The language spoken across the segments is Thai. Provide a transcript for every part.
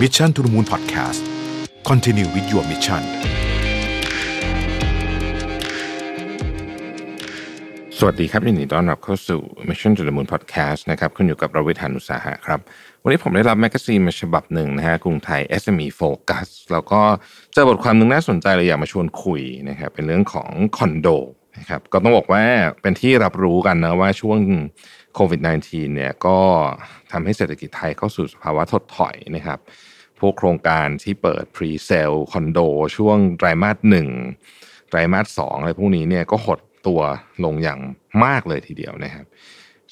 Mission to the Moon Podcast Continue with your mission สวัสดีครับยินดีต้อนรับเข้าสู่ Mission to the Moon Podcast นะครับคุณอยู่กับเราวิทานุสาหะครับ วันนี้ผมได้รับแมกกาซีนมาฉบับหนึ่งนะฮะกรุงไทย SME Focus แล้วก็เจอบทความหนึ่งน่าสนใจเลยอยากมาชวนคุยนะครับเป็นเรื่องของคอนโดนะครับก็ต้องบอกว่าเป็นที่รับรู้กันนะว่าช่วง โควิด -19 เนี่ยก็ทำให้เศรษฐกิจไทยเข้าสู่สภาวะถดถอยนะครับ พวกโครงการที่เปิด presale คอนโดช่วงไตรมาสหนึ่งไตรมาสสองอะไรพวกนี้เนี่ยก็หดตัวลงอย่างมากเลยทีเดียวนะครับ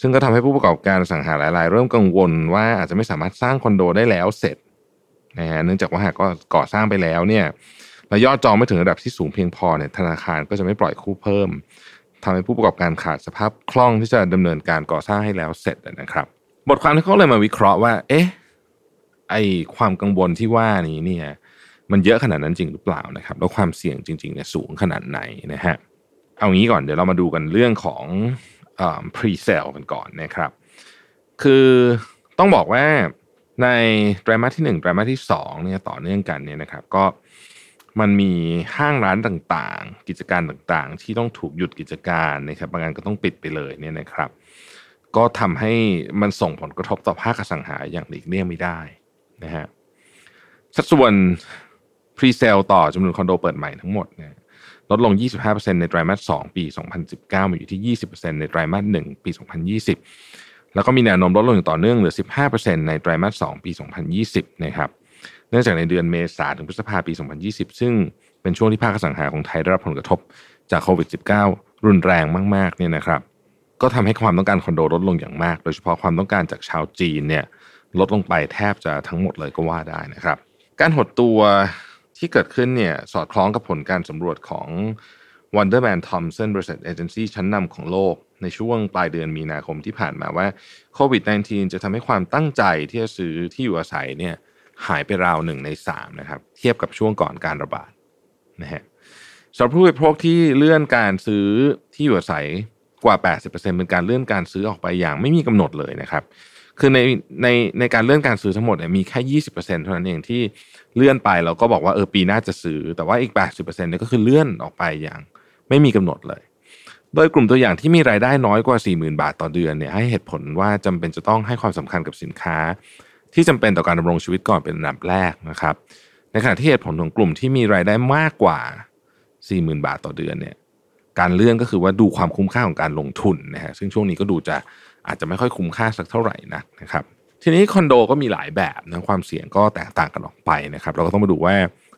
ซึ่งก็ทำให้ผู้ประกอบการอสังหาหลายๆ เริ่มกังวลว่าอาจจะไม่สามารถสร้างคอนโดได้แล้วเสร็จนะฮะเนื่องจากว่าหากก็ก่อสร้างไปแล้วเนี่ยแล้วยอดจองไม่ถึงระดับที่สูงเพียงพอเนี่ยธนาคารก็จะไม่ปล่อยกู้เพิ่ม ทำให้ผู้ประกอบการขาดสภาพคล่องที่จะดำเนินการก่อสร้างให้แล้วเสร็จนะครับ บทความที่เขาเลยมาวิเคราะห์ว่า เอ๊ะไอความกังวลที่ว่านี้เนี่ยมันเยอะขนาดนั้นจริงหรือเปล่านะครับ แล้วความเสี่ยงจริงๆเนี่ยสูงขนาดไหนนะฮะเอางี้ก่อนเดี๋ยวเรามาดูกันเรื่องของอ pre sale กันก่อนนะครับ คือต้องบอกว่าในไตรมาสที่หนึ่งไตรมาสที่สองเนี่ยต่อเนื่องกันเนี่ยนะครับ ก็ มันมีห้างร้านต่างๆ กิจการต่างๆ ที่ต้องถูกหยุดกิจการนะครับบางงานก็ต้องปิดไปเลยเนี่ยนะครับ ก็ทำให้มันส่งผลกระทบต่อภาคอสังหาอย่างหลีกเลี่ยงไม่ได้นะฮะสัดส่วน pre sale ต่อจำนวนคอนโดเปิดใหม่ทั้งหมดเนี่ยลดลง 25%ในไตรมาส 2 ปี 2019 มาอยู่ที่ 20%ในไตรมาส 1 ปี 2020 แล้วก็มีแนวโน้มลดลงอย่างต่อเนื่องเหลือ 15%ในไตรมาส 2 ปี 2020 นะครับ เนื่องจากในเดือนเมษาถึงพฤษภาปี 2020 ซึ่งเป็นช่วงที่ภาคสังหาของไทยได้รับผลกระทบจากโควิด -19 รุนแรงมากๆเนี่ยนะครับก็ทำให้ความต้องการคอนโดลดลงอย่างมาก โดยเฉพาะความต้องการจากชาวจีนเนี่ยลดลงไปแทบจะทั้งหมดเลยก็ว่าได้นะครับ การหดตัวที่เกิดขึ้นเนี่ยสอดคล้องกับผลการสำรวจของ Wonderman Thompson บริษัทเอเจนซี่ชั้นนำของโลก ในช่วงปลายเดือนมีนาคมที่ผ่านมาว่าโควิด -19 จะทำให้ความตั้งใจที่จะซื้อที่อยู่อาศัยเนี่ย หายไปราวหนึ่งในสามนะครับเทียบกับช่วงก่อนการระบาดนะฮะสำหรับผู้บริโภคที่เลื่อนการซื้อที่อยู่อาศัยกว่า 80%เป็นการเลื่อนการซื้อออกไปอย่างไม่มีกำหนดเลยนะครับ คือในในในการเลื่อนการซื้อทั้งหมดเนี่ยมีแค่ 20%เท่านั้นเองที่เลื่อนไปเราก็บอกว่าเออปีหน้าจะซื้อ แต่ว่าอีก 80%เนี่ยก็คือเลื่อนออกไปอย่างไม่มีกำหนดเลย โดยกลุ่มตัวอย่างที่มีรายได้น้อยกว่า 40,000 บาทต่อเดือนเนี่ยให้เหตุผลว่าจำเป็นจะต้องให้ความสำคัญกับสินค้า ที่จำเป็นต่อการดำรงชีวิตก่อนเป็นอันดับแรกนะครับ ในขณะที่เหตุผลของกลุ่มที่มีรายได้มากกว่า 40,000 บาทต่อเดือนเนี่ยการเลื่อนก็คือว่าดูความคุ้มค่าของการลงทุนนะฮะซึ่งช่วงนี้ก็ดูจะอาจจะไม่ค่อยคุ้มค่าสักเท่าไหร่นักนะครับทีนี้คอนโดก็มีหลายแบบนะความเสี่ยงก็แตกต่างกันออกไปนะครับ เราก็ต้องมาดูว่า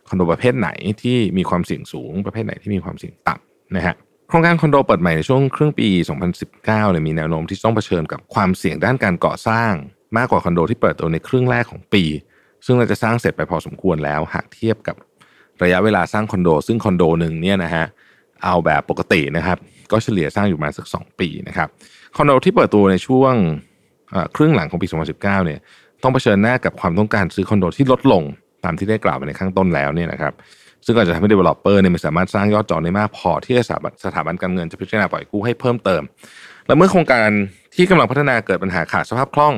คอนโดประเภทไหนที่มีความเสี่ยงสูง ประเภทไหนที่มีความเสี่ยงต่ำนะฮะโครงการคอนโดเปิดใหม่ในช่วงครึ่งปี 2019เนี่ยมีแนวโน้มที่ต้องเผชิญกับความเสี่ยงด้านการก่อสร้าง มากกว่าคอนโดที่เปิดตัวในครึ่งแรกของปี ซึ่งเราจะสร้างเสร็จไปพอสมควรแล้วหากเทียบกับระยะเวลาสร้างคอนโด ซึ่งคอนโดหนึ่งเนี่ยนะฮะเอาแบบปกตินะครับ ก็เฉลี่ยสร้างอยู่มาสัก 2 ปีนะครับคอนโดที่เปิดตัวในช่วงครึ่งหลังของปี 2019 เนี่ยต้องเผชิญหน้ากับความต้องการซื้อคอนโดที่ลดลงตามที่ได้กล่าวไปในข้างต้นแล้วเนี่ยนะครับซึ่งอาจจะทำให้ developer เนี่ยไม่สามารถสร้างยอดจองได้มากพอที่สถาบันสถาบันการเงินจะพิจารณาปล่อยกู้ให้เพิ่มเติม และเมื่อโครงการที่กำลังพัฒนาเกิดปัญหาขาดสภาพคล่อง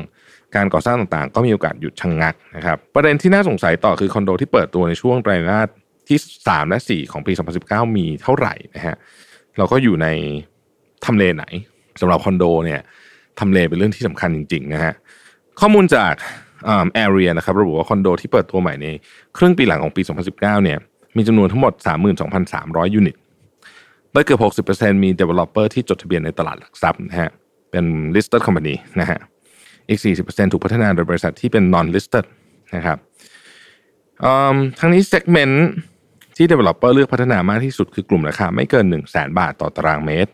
การก่อสร้างต่างๆ ก็มีโอกาสหยุดชะงงักนะครับประเด็นที่น่าสงสัยต่อคือคอนโดที่เปิดตัวในช่วงไตรมาสที่ 3 และ 4 ของปี 2019 มีเท่าไหร่นะฮะเราก็อยู่ในทำเลไหนสำหรับคอนโดเนี่ยทำเลเป็นเรื่องที่สำคัญจริงๆนะฮะข้อมูลจากแอเรียนะครับระบุว่าคอนโดที่เปิดตัวใหม่ในครึ่งปีหลังของปี 2019 เนี่ยมีจำนวนทั้งหมด 32,300 ยูนิตโดยเกือบ 60%มี developer ที่จดทะเบียนในตลาดหลักทรัพย์นะฮะเป็น listed company นะฮะ อีก 40%ถูกพัฒนาโดยบริษัทที่เป็น non listed นะครับทั้งนี้ segment ที่ developer เลือกพัฒนามากที่สุดคือกลุ่มราคาไม่เกิน 1 0 0 0 0 0บาทต่อตารางเมตร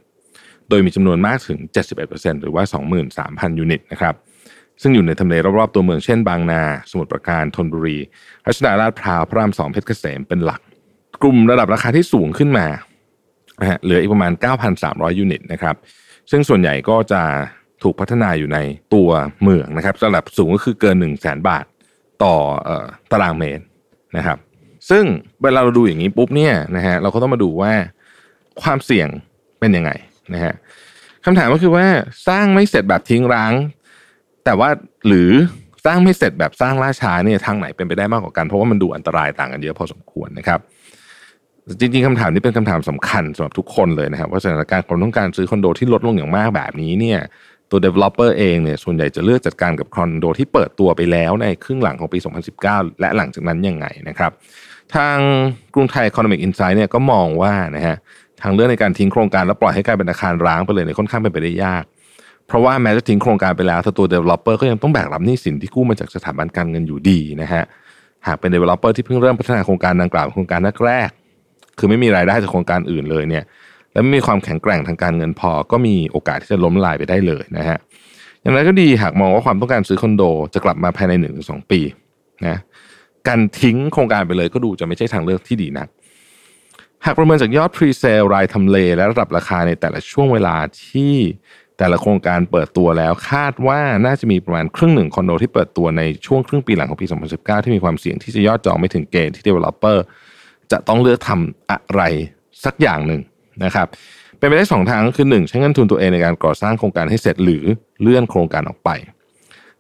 โดยมีจำนวนมากถึง 71%หรือว่า 23,000 ยูนิตนะครับซึ่งอยู่ในทำเลรอบๆตัวเมืองเช่นบางนา สมุทรปราการธนบุรี รัชดาลาดพร้าวพระรามสองเพชรเกษมเป็นหลัก กลุ่มระดับราคาที่สูงขึ้นมาเหลืออีกประมาณ 9,300 ยูนิตนะครับซึ่งส่วนใหญ่ก็จะ ถูกพัฒนาอยู่ในตัวเมืองนะครับระดับสูงก็คือเกิน 1 0 0 0 0แบาทต่อตารางเมตรนะครับ ซึ่งเวลาเราดูอย่างนี้ปุ๊บเนี่ยนะฮะเราก็ต้องมาดูว่าความเสี่ยงเป็นยังไงนะฮะคำถามก็คือว่าสร้างไม่เสร็จแบบทิ้งร้าง แต่ว่าหรือสร้างไม่เสร็จแบบสร้างล่าช้าเนี่ยทางไหนเป็นไปได้มากกว่ากัน เพราะว่ามันดูอันตรายต่างกันเยอะพอสมควรนะครับ จริงๆคำถามนี้เป็นคำถามสำคัญสำหรับทุกคนเลยนะครับว่าสถานการณ์ความต้องการซื้อคอนโดที่ลดลงอย่างมากแบบนี้เนี่ย ตัว developer เองเนี่ยส่วนใหญ่จะเลือกจัดการกับคอนโดที่เปิดตัวไปแล้วในครึ่งหลังของปี 2019 และหลังจากนั้นยังไงนะครับ ทางกรุงไทย Economic Insight เนี่ยก็มองว่านะฮะทางเลือกในการทิ้งโครงการแล้วปล่อยให้กลายเป็นอาคารร้างไปเลยเนี่ยค่อนข้างเป็นไปได้ยาก เพราะว่าแม้จะทิ้งโครงการไปแล้วแต่ตัว developer ก็ยังต้องแบกรับหนี้สินที่กู้มาจากสถาบันการเงินอยู่ดีนะฮะหากเป็น developer ที่เพิ่งเริ่มพัฒนาโครงการดังกล่าวโครงการแรกๆคือไม่มีรายได้จากโครงการอื่นเลยเนี่ย และไม่มีความแข็งแกร่งทางการเงินพอ ก็มีโอกาสที่จะล้มลายไปได้เลยนะฮะอย่างไรก็ดีหากมองว่าความต้องการซื้อคอนโด จะกลับมาภายในหนึ่งสองปีนะการทิ้งโครงการไปเลยก็ดูจะไม่ใช่ทางเลือกที่ดีนัก หากประเมินจากยอดพรีเซลรายทำเล และระดับราคาในแต่ละช่วงเวลาที่แต่ละโครงการเปิดตัวแล้ว คาดว่าน่าจะมีประมาณครึ่งหนึ่งคอนโดที่เปิดตัวในช่วงครึ่งปีหลังของปี 2019 ที่มีความเสี่ยงที่จะยอดจองไม่ถึงเกณฑ์ที่ developer จะต้องเลือกทำอะไรสักอย่างหนึ่ง นะครับเป็นไปได้สองทางก็คือหนึ่งใช้เงินทุนตัวเองในการก่อสร้างโครงการให้เสร็จหรือเลื่อนโครงการออกไป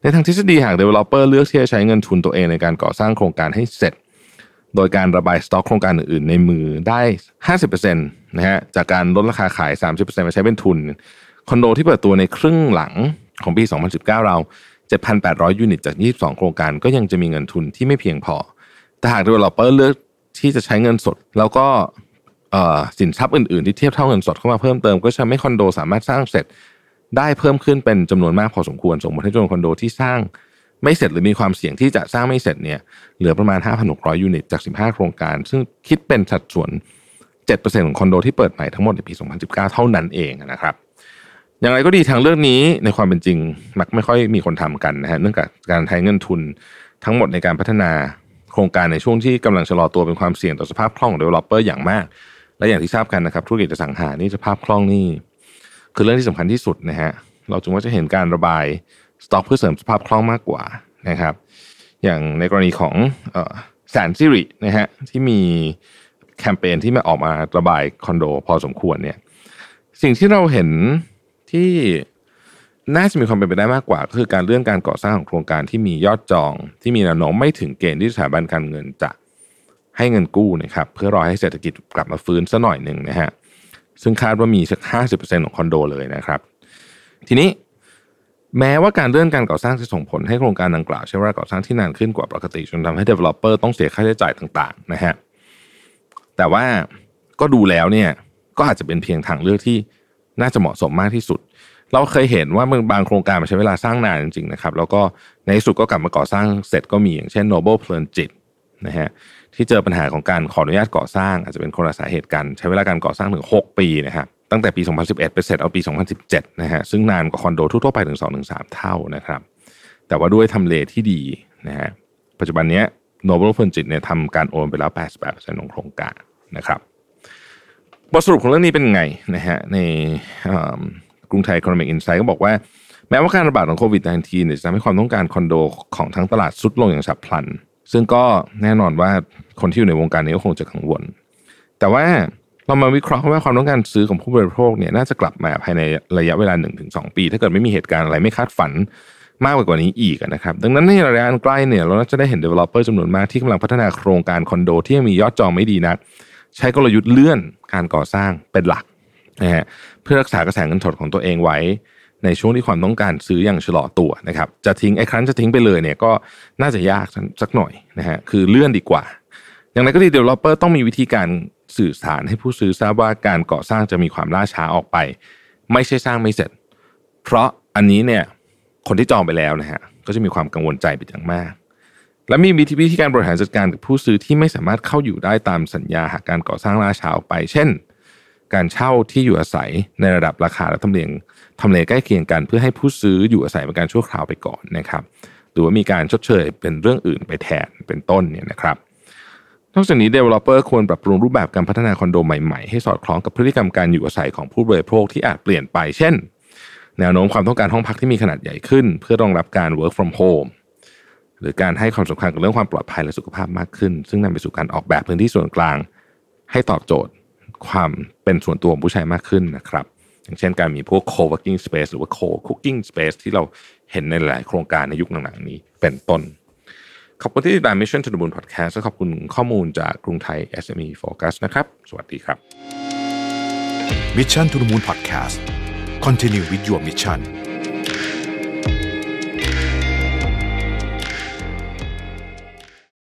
ในทางทฤษฎีหาก developer เลือกที่จะใช้เงินทุนตัวเองในการก่อสร้างโครงการให้เสร็จ โดยการระบายสต็อกโครงการอื่นๆ ในมือได้ 50%นะฮะจากการลดราคาขาย 30%มาใช้เป็นทุนคอนโดที่เปิดตัวในครึ่งหลังของปี 2019 เรา 7,800 ยูนิตจาก 22 โครงการก็ยังจะมีเงินทุนที่ไม่เพียงพอ แต่หาก developer เลือกที่จะใช้เงินสด แล้วก็ สินทรัพย์อื่นๆ ที่เทียบเท่าเงินสดเข้ามาเพิ่มเติมก็จะทำให้คอนโดสามารถสร้างเสร็จได้เพิ่มขึ้นเป็นจำนวนมากพอสมควรส่งผลให้จำนวนคอนโดที่สร้างไม่เสร็จหรือมีความเสี่ยงที่จะสร้างไม่เสร็จเนี่ยเหลือประมาณ 5,600 ยูนิตจาก 15 โครงการ ซึ่งคิดเป็นสัดส่วน 7%ของคอนโดที่เปิดใหม่ทั้งหมดในปี 2019 เท่านั้นเองนะครับ อย่างไรก็ดีทางเรื่องนี้ในความเป็นจริงมักไม่ค่อยมีคนทำกันนะฮะเนื่องจากการใช้เงินทุนทั้งหมดในการพัฒนาโครงการในช่วงที่กำลังชะลอตัวเป็นความเสี่ยงต่อสภาพคล่องของ developer อย่างมาก และอย่างที่ทราบกันนะครับธุรกิจอสังหานี่สภาพคล่องนี่ คือเรื่องที่สำคัญที่สุดนะฮะเราจึงว่าจะเห็นการระบายสต็อกเพื่อเสริมสภาพคล่องมากกว่านะครับ อย่างในกรณีของแสนซิรินะฮะที่มีแคมเปญที่มาออกมาระบายคอนโดพอสมควรเนี่ยสิ่งที่เราเห็นที่น่าจะมีความเป็นไปได้มากกว่า คือการเลื่อนการก่อสร้างของโครงการที่มียอดจอง ที่มีแนวโน้มไม่ถึงเกณฑ์ที่สถาบันการเงินจะ ให้เงินกู้นะครับเพื่อรอให้เศรษฐกิจกลับมาฟื้นสัหน่อยหนึ่งนะฮะซึ่งคาดว่ามีสักห้าสิบเปอร์เซ็นของคอนโดเลยนะครับ ทีนี้แม้ว่าการเลื่อนการก่อสร้างจะส่งผลให้โครงการดังกล่าวใช้เวลาก่อสร้างที่นานขึ้นกว่าปกติจนทำให้ developer ต้องเสียค่าใช้จ่ายต่างๆนะฮะแต่ว่าก็ดูแล้วเนี่ยก็อาจจะเป็นเพียงทางเลือกที่น่าจะเหมาะสมมากที่สุด เราเคยเห็นว่าบางโครงการมันใช้เวลาสร้างนานจริงๆนะครับแล้วก็ในที่สุดก็กลับมาก่อสร้างเสร็จก็มีอย่างเช่น Noble เพลินจิต นะฮะที่เจอปัญหาของการขออนุญาตก่อสร้าง อาจจะเป็นคนละสาเหตุกัน ใช้เวลาการก่อสร้างถึง 6 ปีนะครับตั้งแต่ปี 2011 ไปเสร็จเอาปี 2017 นะฮะซึ่งนานกว่าคอนโดทั่วไปถึง 2-3 เท่านะครับแต่ว่าด้วยทำเลที่ดีนะฮะปัจจุบันนี้ Noble เพลินจิตเนี่ยทำการโอนไปแล้ว 88%ของโครงการนะครับบทสรุปของเรื่องนี้เป็นไงนะฮะในกรุงไทย Economic Insight ก็บอกว่า แม้ว่าการระบาดของโควิด -19 เนี่ยจะทำให้ความต้องการคอนโดของทั้งตลาดสุดลงอย่างฉับพลัน ซึ่งก็แน่นอนว่าคนที่อยู่ในวงการนี้ก็คงจะกังวล แต่ว่าเรามาวิเคราะห์ว่าความต้องการซื้อของผู้บริโภคเนี่ยน่าจะกลับมาภายในระยะเวลา 1-2 ปี ถ้าเกิดไม่มีเหตุการณ์อะไรไม่คาดฝันมากกว่านี้อีกนะครับ ดังนั้นในระยะอันใกล้เนี่ยเราจะได้เห็น developer จำนวนมากที่กำลังพัฒนาโครงการคอนโดที่ยังมียอดจองไม่ดีนัก ใช้กลยุทธ์เลื่อนการก่อสร้างเป็นหลักนะฮะเพื่อรักษากระแสเงินสดของตัวเองไว้ ในช่วงที่ความต้องการซื้ออย่างชะลอตัวนะครับจะทิ้งไอ้ครั้นจะทิ้งไปเลยเนี่ยก็น่าจะยากสักหน่อยนะฮะคือเลื่อนดีกว่า อย่างไรก็ดี developer ต้องมีวิธีการสื่อสารให้ผู้ซื้อทราบว่าการก่อสร้างจะมีความล่าช้าออกไป ไม่ใช่สร้างไม่เสร็จ เพราะอันนี้เนี่ยคนที่จองไปแล้วนะฮะก็จะมีความกังวลใจเป็นอย่างมาก และมีวิธีวิธีการบริหารจัดการกับผู้ซื้อที่ไม่สามารถเข้าอยู่ได้ตามสัญญาหากการก่อสร้างล่าช้าออกไป เช่น การเช่าที่อยู่อาศัยในระดับราคาและทำเลทำเลใกล้เคียงกัน เพื่อให้ผู้ซื้ออยู่อาศัยเป็นการชั่วคราวไปก่อนนะครับ หรือว่ามีการชดเชยเป็นเรื่องอื่นไปแทนเป็นต้นเนี่ยนะครับนอกจากนี้ Developer ควรปรับปรุงรูปแบบการพัฒนาคอนโดใหม่ๆ ให้สอดคล้องกับพฤติกรรมการอยู่อาศัยของผู้บริโภคที่อาจเปลี่ยนไป เช่น แนวโน้มความต้องการห้องพักที่มีขนาดใหญ่ขึ้น เพื่อรองรับการ work from home หรือการให้ความสำคัญกับเรื่องความปลอดภัยและสุขภาพมากขึ้น ซึ่งนำไปสู่การออกแบบพื้นที่ส่วนกลาง ให้ตอบโจทย์ ความเป็นส่วนตัวของผู้ใช้มากขึ้นนะครับ อย่างเช่นการมีพวก co-working space หรือว่า co-cooking space ที่เราเห็นในหลายโครงการในยุคหลังๆนี้เป็นต้น ขอบคุณที่ติดตาม Mission to the Moon Podcast และขอบคุณข้อมูลจากกรุงไทย SME Focus นะครับ สวัสดีครับ Mission to the Moon Podcast Continue with your mission